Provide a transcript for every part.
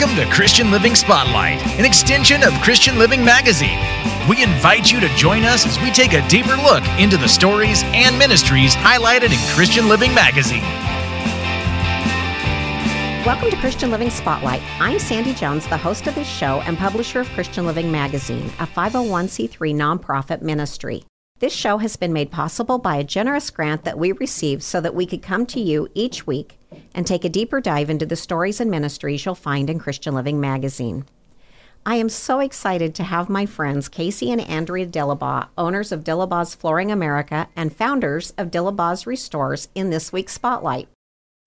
Welcome to Christian Living Spotlight, an extension of Christian Living Magazine. We invite you to join us as we take a deeper look into the stories and ministries highlighted in Christian Living Magazine. Welcome to Christian Living Spotlight. I'm Sandy Jones, the host of this show and publisher of Christian Living Magazine, a 501c3 nonprofit ministry. This show has been made possible by a generous grant that we received so that we could come to you each week and take a deeper dive into the stories and ministries you'll find in Christian Living magazine. I am so excited to have my friends Casey and Andrea Dillabaugh, owners of Dillabaugh's Flooring America and founders of Dillabaugh's Restores, in this week's Spotlight.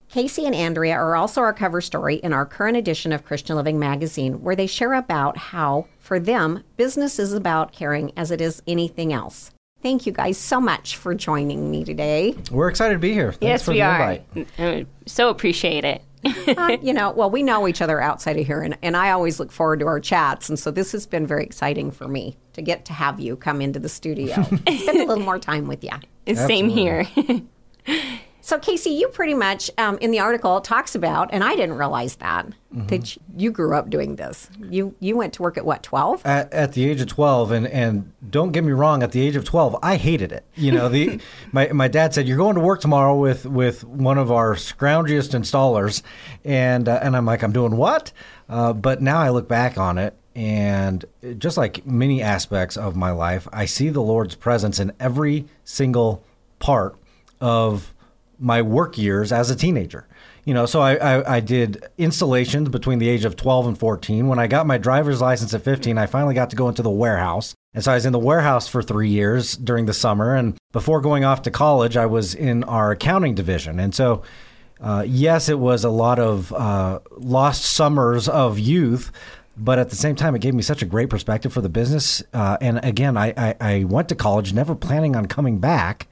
Casey and Andrea are also our cover story in our current edition of Christian Living magazine, where they share about how, for them, business is about caring as it is anything else. Thank you guys so much for joining me today. We're excited to be here. Thanks yes, for we the are. invite. Uh, So appreciate it. Uh, you know, well, we know each other outside of here, and, and I always look forward to our chats. And so this has been very exciting for me to get to have you come into the studio, spend a little more time with you. Same here. So, Casey, you pretty much um, in the article talks about, and I didn't realize that that you grew up doing this. You you went to work at what twelve? At, at the age of 12, and, and don't get me wrong, at the age of 12, I hated it. You know, the my, my dad said, You're going to work tomorrow with, with one of our scroungiest installers. And, uh, and I'm like, I'm doing what? Uh, but now I look back on it, and just like many aspects of my life, I see the Lord's presence in every single part of my work years as a teenager. You know, so I, I, I did installations between the age of 12 and 14. When I got my driver's license at 15, I finally got to go into the warehouse. And so I was in the warehouse for three years during the summer. And before going off to college, I was in our accounting division. And so, uh, yes, it was a lot of uh, lost summers of youth. But at the same time, it gave me such a great perspective for the business. Uh, and again, I, I, I went to college never planning on coming back.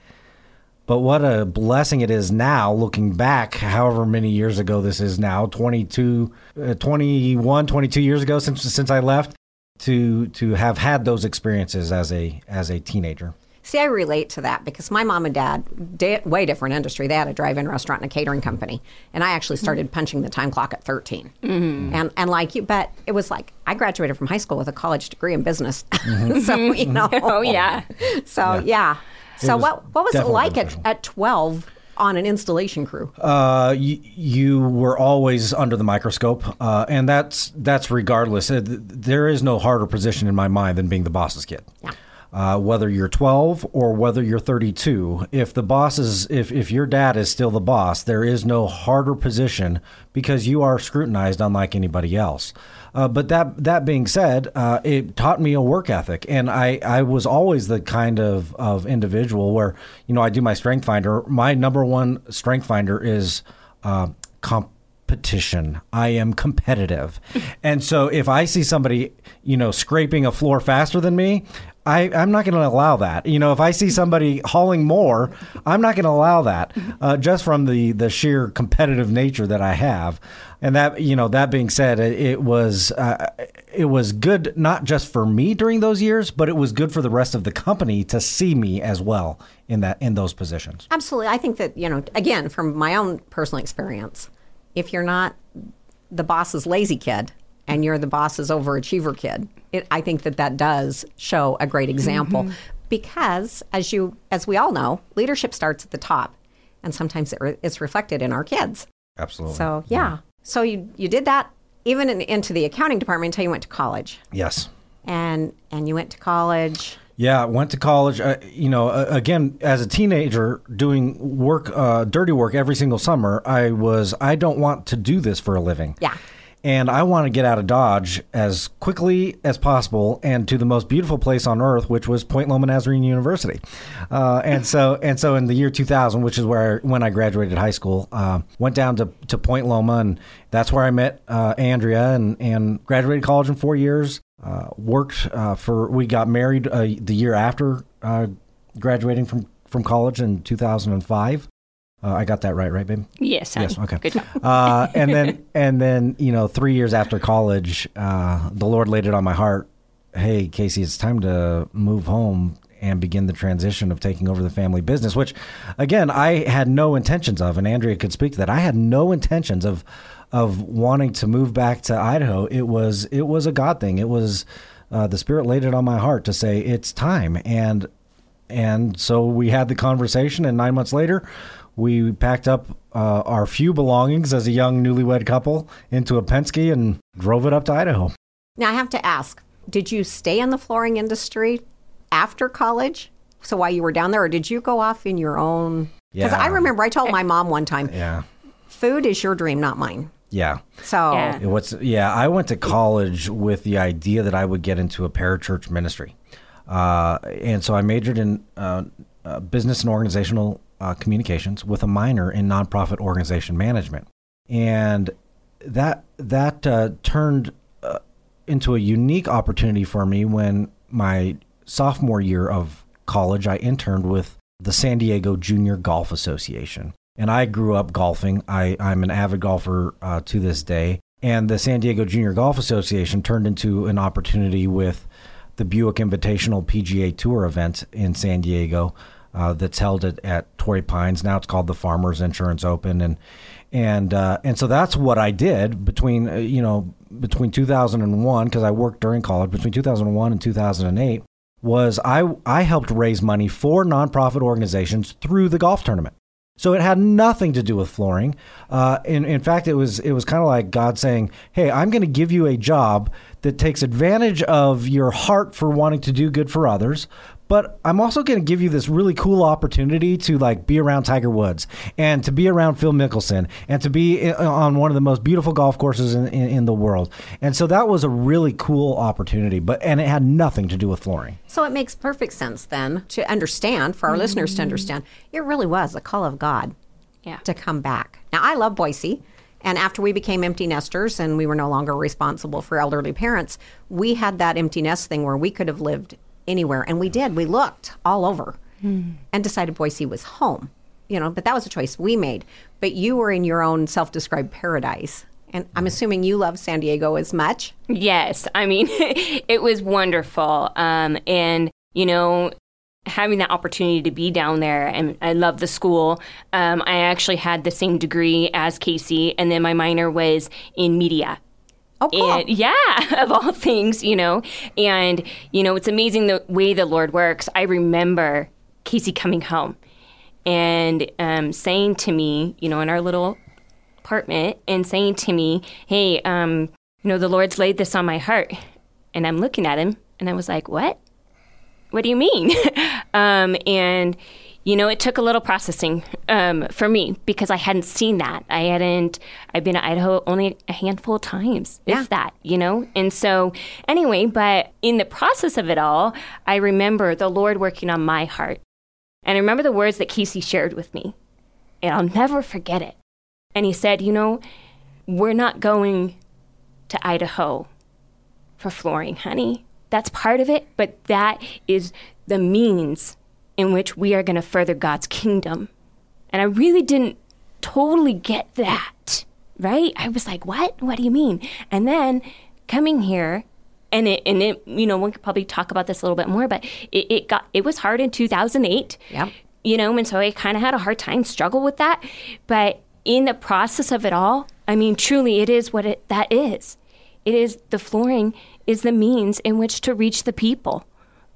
But what a blessing it is now, looking back, however many years ago this is now 22, uh, 21, 22 years ago since, since I left, to, to have had those experiences as a, as a teenager. See, I relate to that because my mom and dad, di- way different industry. They had a drive-in restaurant and a catering company, and I actually mm-hmm. started punching the time clock at 13. Mm-hmm. And and like you, but it was like I graduated from high school with a college degree in business. so mm-hmm. you know, oh yeah. so yeah. So was what what was it like at, at 12 on an installation crew? Uh, you, you were always under the microscope, uh, and that's that's regardless. Uh, There is no harder position in my mind than being the boss's kid. Yeah. Uh, whether you're 12 or whether you're 32, if the boss is, if, if your dad is still the boss, there is no harder position because you are scrutinized unlike anybody else. Uh, but that that being said, uh, it taught me a work ethic, and I, I was always the kind of, of individual where you know I do my strength finder. My number one strength finder is uh, competition. I am competitive, and so if I see somebody you know scraping a floor faster than me. I, I'm not going to allow that. You know, if I see somebody hauling more, I'm not going to allow that, uh, just from the the sheer competitive nature that I have. And that you know, that being said, it, it was uh, it was good not just for me during those years, but it was good for the rest of the company to see me as well in that in those positions. Absolutely. I think that, you know, again, from my own personal experience, if you're not the boss's lazy kid and you're the boss's overachiever kid, it, I think that that does show a great example because as you as we all know, leadership starts at the top and sometimes it re- it's reflected in our kids. Absolutely. So, yeah. So you you did that even in, into the accounting department until you went to college. yes. And and you went to college. Yeah, went to college. Uh, you know, uh, again, as a teenager, doing work, uh, dirty work every single summer. I was, I don't want to do this for a living. Yeah. And I want to get out of Dodge as quickly as possible and to the most beautiful place on earth, which was Point Loma Nazarene University. Uh, and so, and so, in the year 2000, which is where when I graduated high school, uh, went down to, to Point Loma, and that's where I met uh, Andrea, and and graduated college in four years. Uh, worked uh, for. We got married uh, the year after graduating from from college in 2005. Uh, I got that right, right, babe? Yes. Yes. Okay. Good. Uh, and then, and then, you know, three years after college, uh, the Lord laid it on my heart. Hey, Casey, it's time to move home and begin the transition of taking over the family business. Which, again, I had no intentions of, and Andrea could speak to that. I had no intentions of of wanting to move back to Idaho, it was it was a God thing. It was uh, the Spirit laid it on my heart to say it's time, and and so we had the conversation, and nine months later, we packed up uh, our few belongings as a young newlywed couple into a Penske and drove it up to Idaho. Now, I have to ask did you stay in the flooring industry after college? So while you were down there, or did you go off in your own? Because Yeah. I remember I told my mom one time, Yeah, food is your dream, not mine. yeah. So, Yeah. It was yeah. I went to college with the idea that I would get into a parachurch ministry, uh, and so I majored in uh, uh, business and organizational uh, communications with a minor in nonprofit organization management, and that that uh, turned uh, into a unique opportunity for me when my sophomore year of college I interned with the San Diego Junior Golf Association. And I grew up golfing. I, I'm an avid golfer uh, to this day. And the San Diego Junior Golf Association turned into an opportunity with the Buick Invitational PGA Tour event in San Diego uh, that's held at, at Torrey Pines. Now it's called the Farmers Insurance Open. And and uh, and so that's what I did between uh, you know between 2001 because I worked during college between 2001 and 2008 was I I helped raise money for nonprofit organizations through the golf tournament. So it had nothing to do with flooring. Uh, in in fact, it was it was kind of like God saying, "Hey, I'm going to give you a job that takes advantage of your heart for wanting to do good for others." But I'm also going to give you this really cool opportunity to like be around Tiger Woods and to be around Phil Mickelson and to be eh, on one of the most beautiful golf courses in, in, in the world. And so that was a really cool opportunity. But and it had nothing to do with flooring. so it makes perfect sense then to understand, for our listeners to mm-hmm. understand, it really was a call of God Yeah. to come back. Now, I love Boise. And after we became empty nesters and we were no longer responsible for elderly parents, we had that empty nest thing where we could have lived anywhere. And we did. We looked all over and decided Boise was home. You know, but that was a choice we made. But you were in your own self described paradise. And I'm assuming you love San Diego as much. Yes, I mean, it was wonderful. Um, and, you know, having that opportunity to be down there, and I love the school. Um, I actually had the same degree as Casey, and then my minor was in media. Oh, cool. Yeah, of all things, you know. And, you know, it's amazing the way the Lord works. I remember Casey coming home and um, saying to me, you know, in our little apartment, and saying to me, hey, um, you know, the Lord's laid this on my heart. And I'm looking at him and I was like, what? What do you mean? um, and, you know, it took a little processing um, for me because I hadn't seen that. I hadn't, I've been to Idaho only a handful of times, Yeah. if that, you know? And so, anyway, but in the process of it all, I remember the Lord working on my heart. And I remember the words that Casey shared with me, and I'll never forget it. And he said, You know, we're not going to Idaho for flooring, honey. That's part of it, but that is the means in which we are going to further God's kingdom. And I really didn't totally get that, right? I was like, what? What do you mean? And then coming here, and it, and it, you know, we could probably talk about this a little bit more, but it, it got, it was hard in 2008. Yeah. You know, and so I kind of had a hard time struggle with that. But in the process of it all, I mean, truly, it is what it, that is. It is the flooring is the means in which to reach the people,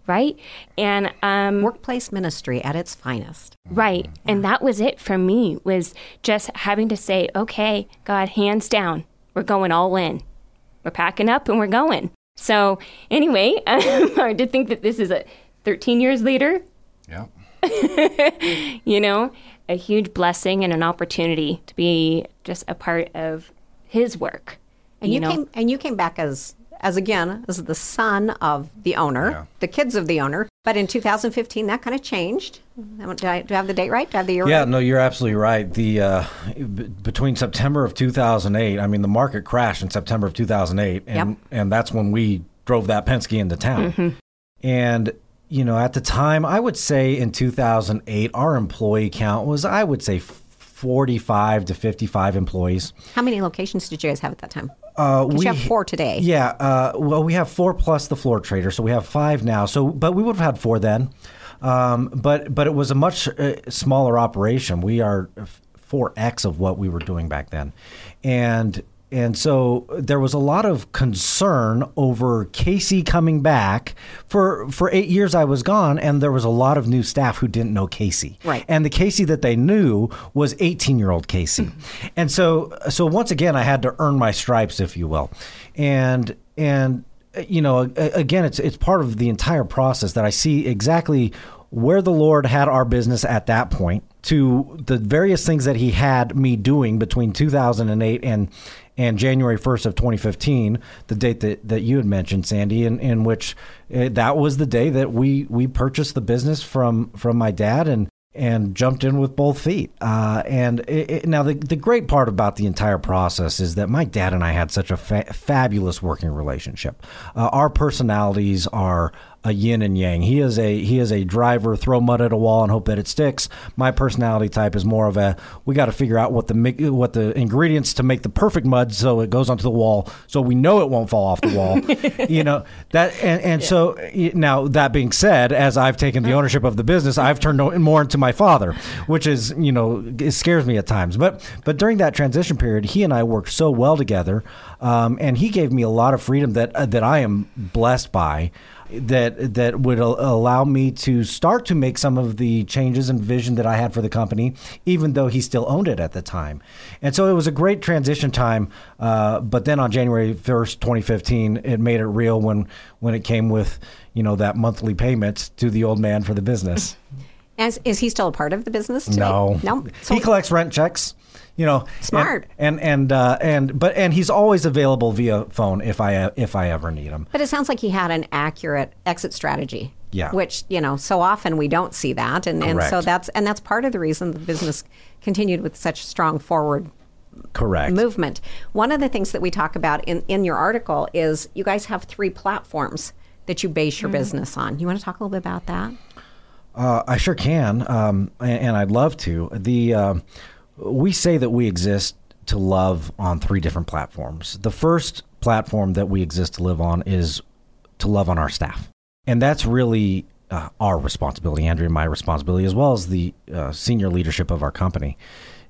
right? And um, Workplace ministry at its finest. Right. And that was it for me was just having to say, okay, God, hands down, we're going all in. We're packing up and we're going. So anyway, hard to think that this is a 13 years later, Yeah. you know, a huge blessing and an opportunity to be just a part of his work. And you, know? came and you came back as as again as the son of the owner, Yeah. the kids of the owner. But in 2015, that kind of changed. Do I, do I have the date right? Do I have the year Yeah, right? no, you're absolutely right. The uh, b- between September of 2008, I mean, the market crashed in September of 2008, and Yep. and that's when we drove that Penske into town. And you know, at the time, I would say in 2008, our employee count was, I would say, 45 to 55 employees. How many locations did you guys have at that time? Uh, you have four today. Yeah, uh, well, we have four plus the floor trader, so we have five now. So, but we would have had four then. Um, but but it was a much uh, smaller operation. We are four x of what we were doing back then, and and so there was a lot of concern over Casey coming back. For for eight years, I was gone, and there was a lot of new staff who didn't know Casey. Right. And the Casey that they knew was 18 year old Casey. Hmm. and so so once again, I had to earn my stripes, if you will, and and you know again, it's it's part of the entire process that I see exactly where the Lord had our business at that point to the various things that he had me doing between 2008 and and January 1st of 2015, the date that, that you had mentioned, Sandy, in, in which uh, that was the day that we, we purchased the business from, from my dad and, and jumped in with both feet. Uh, and it, it, now, the, the great part about the entire process is that my dad and I had such a fa- fabulous working relationship. Uh, our personalities are a yin and yang. He is a he is a driver, throw mud at a wall and hope that it sticks. My personality type is more of a we got to figure out what the what the ingredients to make the perfect mud so it goes onto the wall so we know it won't fall off the wall. you know that and and yeah. so now that being said, as I've taken the ownership of the business, I've turned more into my father, which is you know it scares me at times. But but during that transition period, he and I worked so well together, um, and he gave me a lot of freedom that uh, that I am blessed by that that would allow me to start to make some of the changes and vision that I had for the company, even though he still owned it at the time. And so it was a great transition time. Uh, but then on January first, 2015, it made it real when when it came with you know that monthly payment to the old man for the business. As, is he still a part of the business today? No, no. So he collects rent checks you know, smart. And and and, uh, and but and he's always available via phone if I if I ever need him. But it sounds like he had an accurate exit strategy. Yeah. Which you know, so often we don't see that, and and so that's and that's part of the reason the business continued with such strong forward correct movement. One of the things that we talk about in in your article is you guys have three platforms that you base your mm. business on. You want to talk a little bit about that? Uh, I sure can, um, and, and, I'd love to. The uh, we say that we exist to love on three different platforms. The first platform that we exist to live on is to love on our staff. And that's really uh, our responsibility, Andrea and my responsibility, as well as the uh, senior leadership of our company.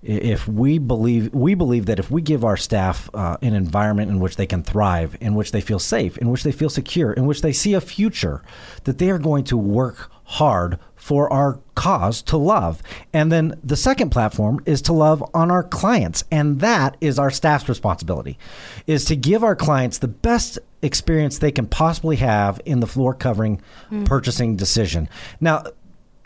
If we believe, we believe that if we give our staff uh, an environment in which they can thrive, in which they feel safe, in which they feel secure, in which they see a future, that they are going to work hard for our cause to love. And then the second platform is to love on our clients. And that is our staff's responsibility is to give our clients the best experience they can possibly have in the floor covering mm. purchasing decision. Now,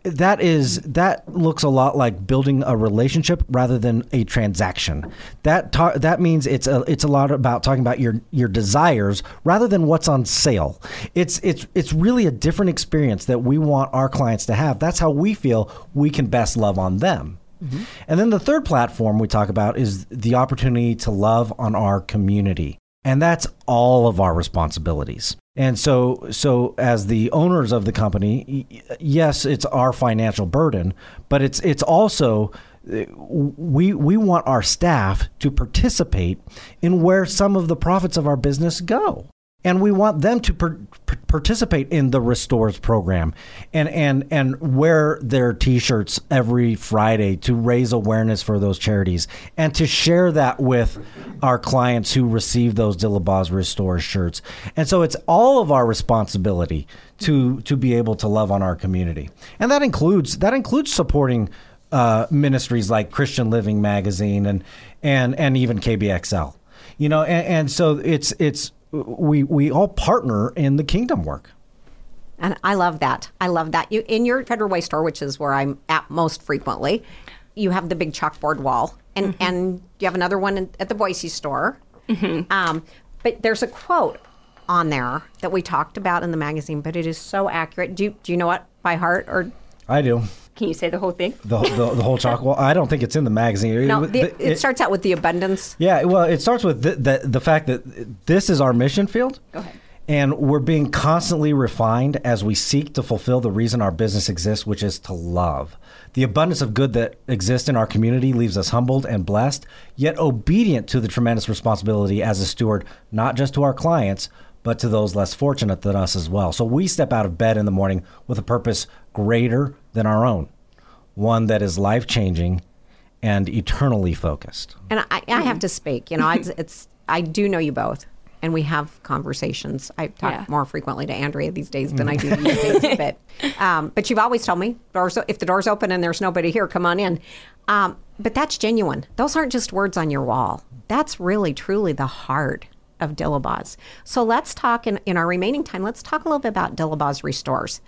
that is that looks a lot like building a relationship rather than a transaction. That ta- that means it's a it's a lot about talking about your your desires rather than what's on sale. It's it's it's really a different experience that we want our clients to have. That's how we feel we can best love on them. Mm-hmm. And then the third platform we talk about is the opportunity to love on our community. And that's all of our responsibilities. And so, so as the owners of the company, yes, it's our financial burden, but it's it's also uh, we we want our staff to participate in where some of the profits of our business go and we want them to per, participate in the restores program and and and wear their t-shirts every friday to raise awareness for those charities and to share that with our clients who receive those Dillabaugh's restores shirts. And so it's all of our responsibility to to be able to love on our community. And that includes that includes supporting uh, ministries like christian living magazine and and and even kbxl you know and, and so it's it's we we all partner in the kingdom work. And I love that. I love that. You in your Federal Way store, which is where I'm at most frequently, you have the big chalkboard wall, and mm-hmm. and you have another one in, at the Boise store. Mm-hmm. Um, but there's a quote on there that we talked about in the magazine, but it is so accurate. Do you, do you know it by heart or? I do. Can you say the whole thing? The, the, the whole chalk wall? I don't think it's in the magazine. No, the, it, it, starts out with the abundance. Yeah, well, it starts with the, the, the fact that this is our mission field. Go ahead. And we're being constantly refined as we seek to fulfill the reason our business exists, which is to love. The abundance of good that exists in our community leaves us humbled and blessed, yet obedient to the tremendous responsibility as a steward, not just to our clients, but to those less fortunate than us as well. So we step out of bed in the morning with a purpose greater than our own, one that is life changing and eternally focused. And I, I have to speak. You know, it's, it's I do know you both, and we have conversations. I talk Yeah. more frequently to Andrea these days than I do to you, Casey, but um, but you've always told me doors if the door's open and there's nobody here, come on in. Um, but that's genuine. Those aren't just words on your wall. That's really truly the heart of Dillabaugh's. So let's talk in, in our remaining time. Let's talk a little bit about Dillabaugh's restores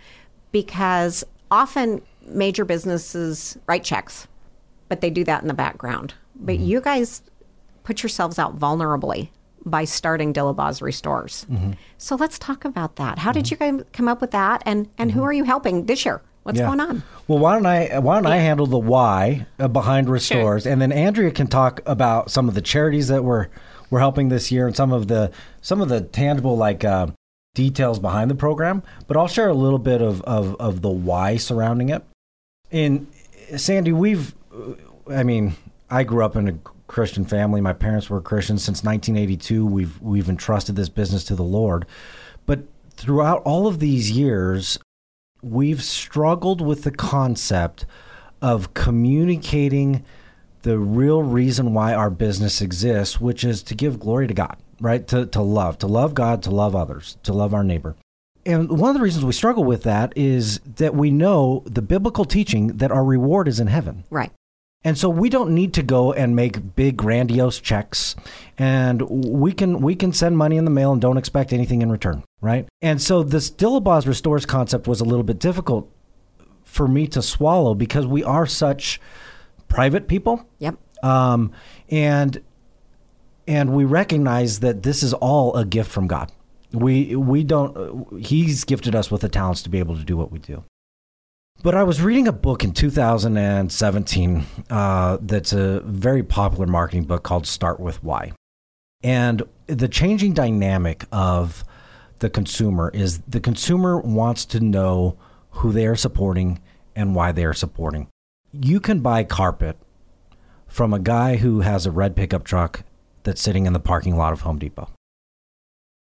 because often major businesses write checks, but they do that in the background. But you guys put yourselves out vulnerably by starting Dillabaugh's Restores. So let's talk about that. How did you guys come up with that, and and who are you helping this year? What's Yeah. going on? Well, why don't I why don't I handle the why uh, behind restores, and then Andrea can talk about some of the charities that we're we're helping this year, and some of the some of the tangible like uh, details behind the program. But I'll share a little bit of of, of the why surrounding it. In Sandy, we've uh, I mean, I grew up in a Christian family. My parents were Christians since 1982. We've we've entrusted this business to the Lord, but throughout all of these years, we've struggled with the concept of communicating the real reason why our business exists, which is to give glory to God, right? To, to love, to love God, to love others, to love our neighbor. And one of the reasons we struggle with that is that we know the biblical teaching that our reward is in heaven. Right. And so we don't need to go and make big grandiose checks and we can we can send money in the mail and don't expect anything in return, right? And so this Dillabaugh's restores concept was a little bit difficult for me to swallow because we are such private people. Yep. Um, and and we recognize that this is all a gift from God. We we don't he's gifted us with the talents to be able to do what we do. But I was reading a book in 2017 uh, that's a very popular marketing book called Start with Why. And the changing dynamic of the consumer is the consumer wants to know who they are supporting and why they are supporting. You can buy carpet from a guy who has a red pickup truck that's sitting in the parking lot of Home Depot.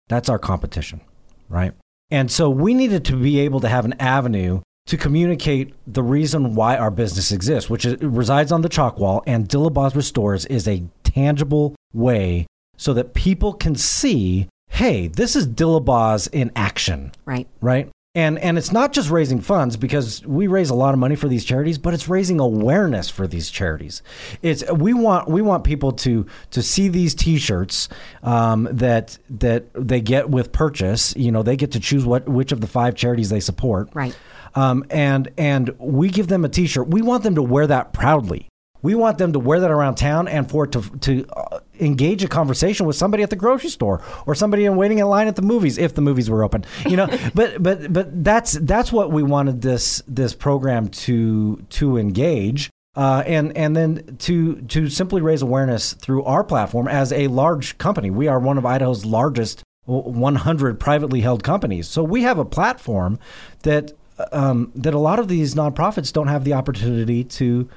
That's our competition, right? And so we needed to be able to have an avenue to communicate the reason why our business exists, which is, resides on the chalk wall, and Dillabaugh's Restores is a tangible way so that people can see, hey, this is Dillabaugh's in action, Right. right? And and it's not just raising funds because we raise a lot of money for these charities, but it's raising awareness for these charities. It's we want we want people to to see these T-shirts um, that that they get with purchase. You know, they get to choose what which of the five charities they support. Right. Um, and and we give them a T-shirt. We want them to wear that proudly. We want them to wear that around town and for it to to uh, engage a conversation with somebody at the grocery store or somebody in waiting in line at the movies if the movies were open. You know, but but but that's that's what we wanted this this program to to engage. Uh, and and then to to simply raise awareness through our platform as a large company, we are one of Idaho's largest 100 privately held companies. So we have a platform that um, that a lot of these nonprofits don't have the opportunity to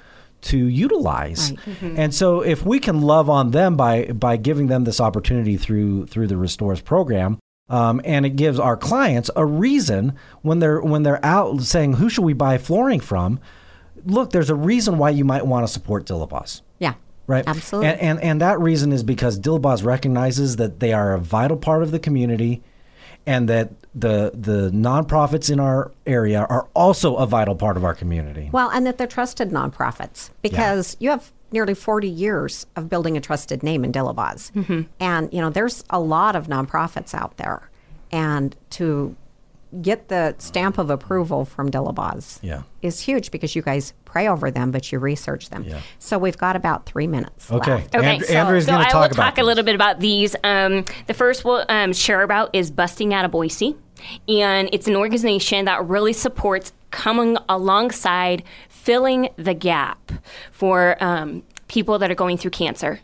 to utilize. Right. And so if we can love on them by by giving them this opportunity through through the Restores program, um, and it gives our clients a reason when they're when they're out saying who should we buy flooring from. Look, there's a reason why you might want to support Dillabaugh's. Yeah. Right. Absolutely. And, and and that reason is because Dillabaugh's recognizes that they are a vital part of the community and that the the nonprofits in our area are also a vital part of our community. Well, and that they're trusted nonprofits because you have nearly 40 years of building a trusted name in Dillabaugh's. Mm-hmm. And, you know, there's a lot of nonprofits out there. And to get the stamp of approval from Dillabaugh's Yeah. is huge because you guys pray over them, but you research them. Yeah. So we've got about three minutes Okay. left. Okay, And- so, Andrea's so gonna I talk will about talk a little bit about these. Um, the first we'll um, share about is Busting Out of Boise, and it's an organization that really supports coming alongside filling the gap for um, people that are going through cancer.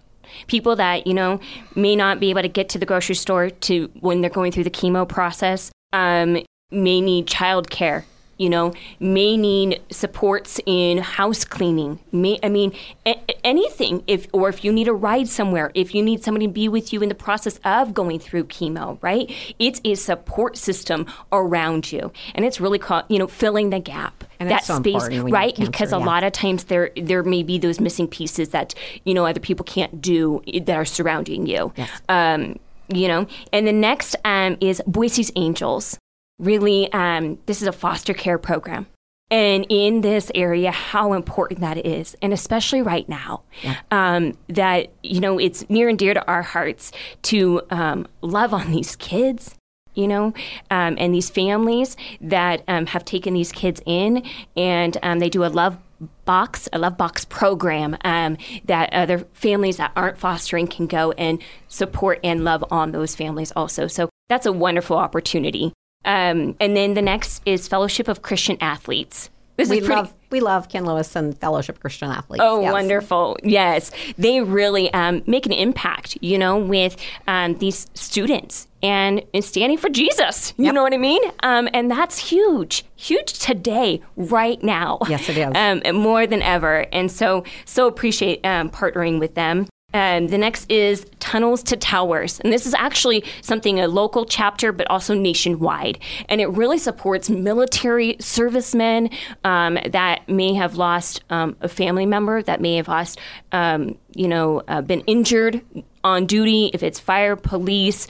People that you know may not be able to get to the grocery store to when they're going through the chemo process, um, may need child care you know, may need supports in house cleaning. May, I mean, a- anything. If or if you need a ride somewhere, if you need somebody to be with you in the process of going through chemo, right? It's a support system around you, and it's really called, you know, filling the gap. And that so space, right? cancer, because a yeah. lot of times there there may be those missing pieces that you know other people can't do that are surrounding you. Yes. Um, you know, and the next um, is Boise's Angels. Really, um, this is a foster care program. And in this area, how important that is, and especially right now, um, that you know it's near and dear to our hearts to um, love on these kids, you know, um, and these families that um, have taken these kids in, and um, they do a love box, a love box program um, that other families that aren't fostering can go and support and love on those families also. So that's a wonderful opportunity. Um, and then the next is Fellowship of Christian Athletes. This We pretty, love we love Ken Lewis and Fellowship Christian Athletes. Oh, Yes. wonderful. Yes. They really um, make an impact, you know, with um, these students and, and standing for Jesus. You Yep. know what I mean? Um, and that's huge, huge today, right now. Yes, it is. Um, more than ever. And so, so appreciate um, partnering with them. Um, the next is Tunnels to Towers. And this is actually something a local chapter, but also nationwide. And it really supports military servicemen um, that may have lost um, a family member, that may have lost, um, you know, uh, been injured on duty, if it's fire, police.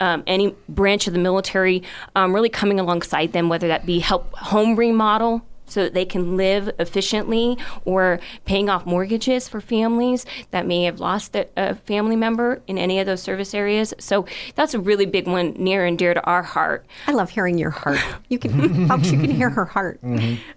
Um, any branch of the military, um, really coming alongside them, whether that be help home remodel, so that they can live efficiently or paying off mortgages for families that may have lost a, a family member in any of those service areas. So that's a really big one near and dear to our heart. I love hearing your heart. You can, folks, you can hear her heart.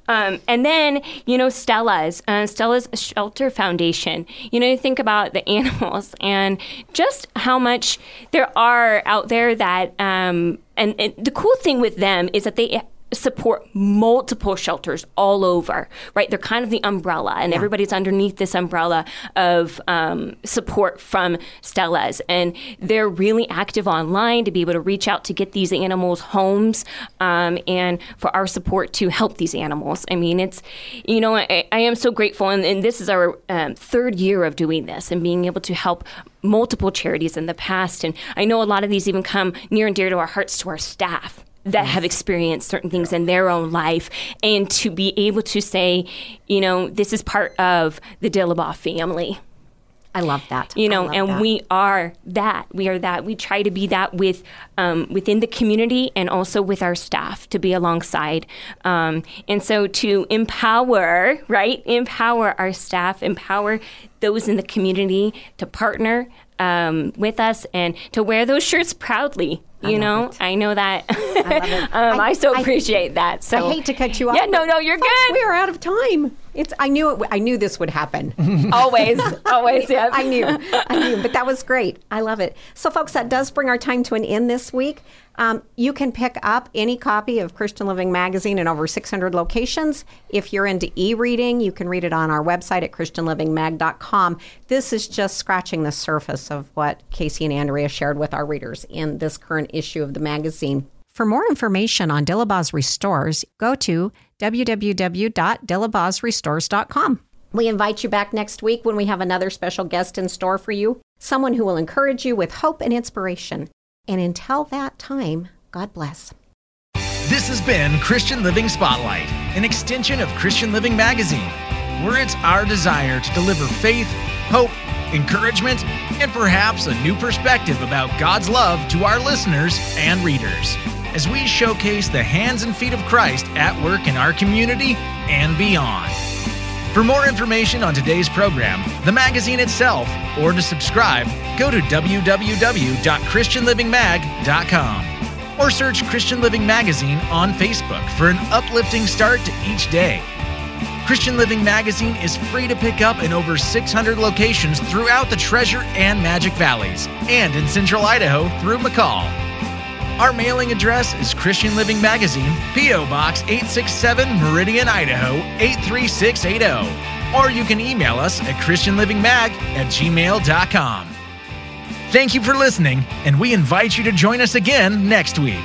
Um, and then, you know, Stella's, uh, Stella's Shelter Foundation. You know, you think about the animals and just how much there are out there that, um, and, and the cool thing with them is that they support multiple shelters all over, right? They're kind of the umbrella, and everybody's underneath this umbrella of um, support from Stella's. And they're really active online to be able to reach out to get these animals homes um, and for our support to help these animals. I mean, it's, you know, I, I am so grateful, and, and this is our um, third year of doing this and being able to help multiple charities in the past. And I know a lot of these even come near and dear to our hearts to our staff that have experienced certain things in their own life and to be able to say, you know, this is part of the Dillabaugh family. I love that. You know, and that. we are that. We are that. We try to be that with um, within the community and also with our staff to be alongside. Um, and so to empower, right? Empower our staff, empower those in the community to partner um, with us and to wear those shirts proudly. You know, I know that. I, um, I, I- so I- appreciate that. So I hate to cut you off. Yeah, no, no, you're folks, good. We are out of time. It's. I knew it. I knew this would happen. always, always. Yeah, I knew. I knew. But that was great. I love it. So, folks, that does bring our time to an end this week. Um, you can pick up any copy of Christian Living Magazine in over 600 locations. If you're into e reading, you can read it on our website at ChristianLivingMag.com. This is just scratching the surface of what Casey and Andrea shared with our readers in this current issue of the magazine. For more information on Dillabaugh's Restores, go to www.dillabaughsrestores.com. We invite you back next week when we have another special guest in store for you, someone who will encourage you with hope and inspiration. And until that time, God bless. This has been Christian Living Spotlight, an extension of Christian Living Magazine, where it's our desire to deliver faith, hope, encouragement, and perhaps a new perspective about God's love to our listeners and readers as we showcase the hands and feet of Christ at work in our community and beyond. For more information on today's program, the magazine itself, or to subscribe, go to www.christianlivingmag.com or search Christian Living Magazine on Facebook for an uplifting start to each day. Christian Living Magazine is free to pick up in over 600 locations throughout the Treasure and Magic Valleys and in Central Idaho through McCall. Our mailing address is Christian Living Magazine, P.O. Box 867 Meridian, Idaho 83680. Or you can email us at ChristianLivingMag at gmail.com. Thank you for listening, and we invite you to join us again next week.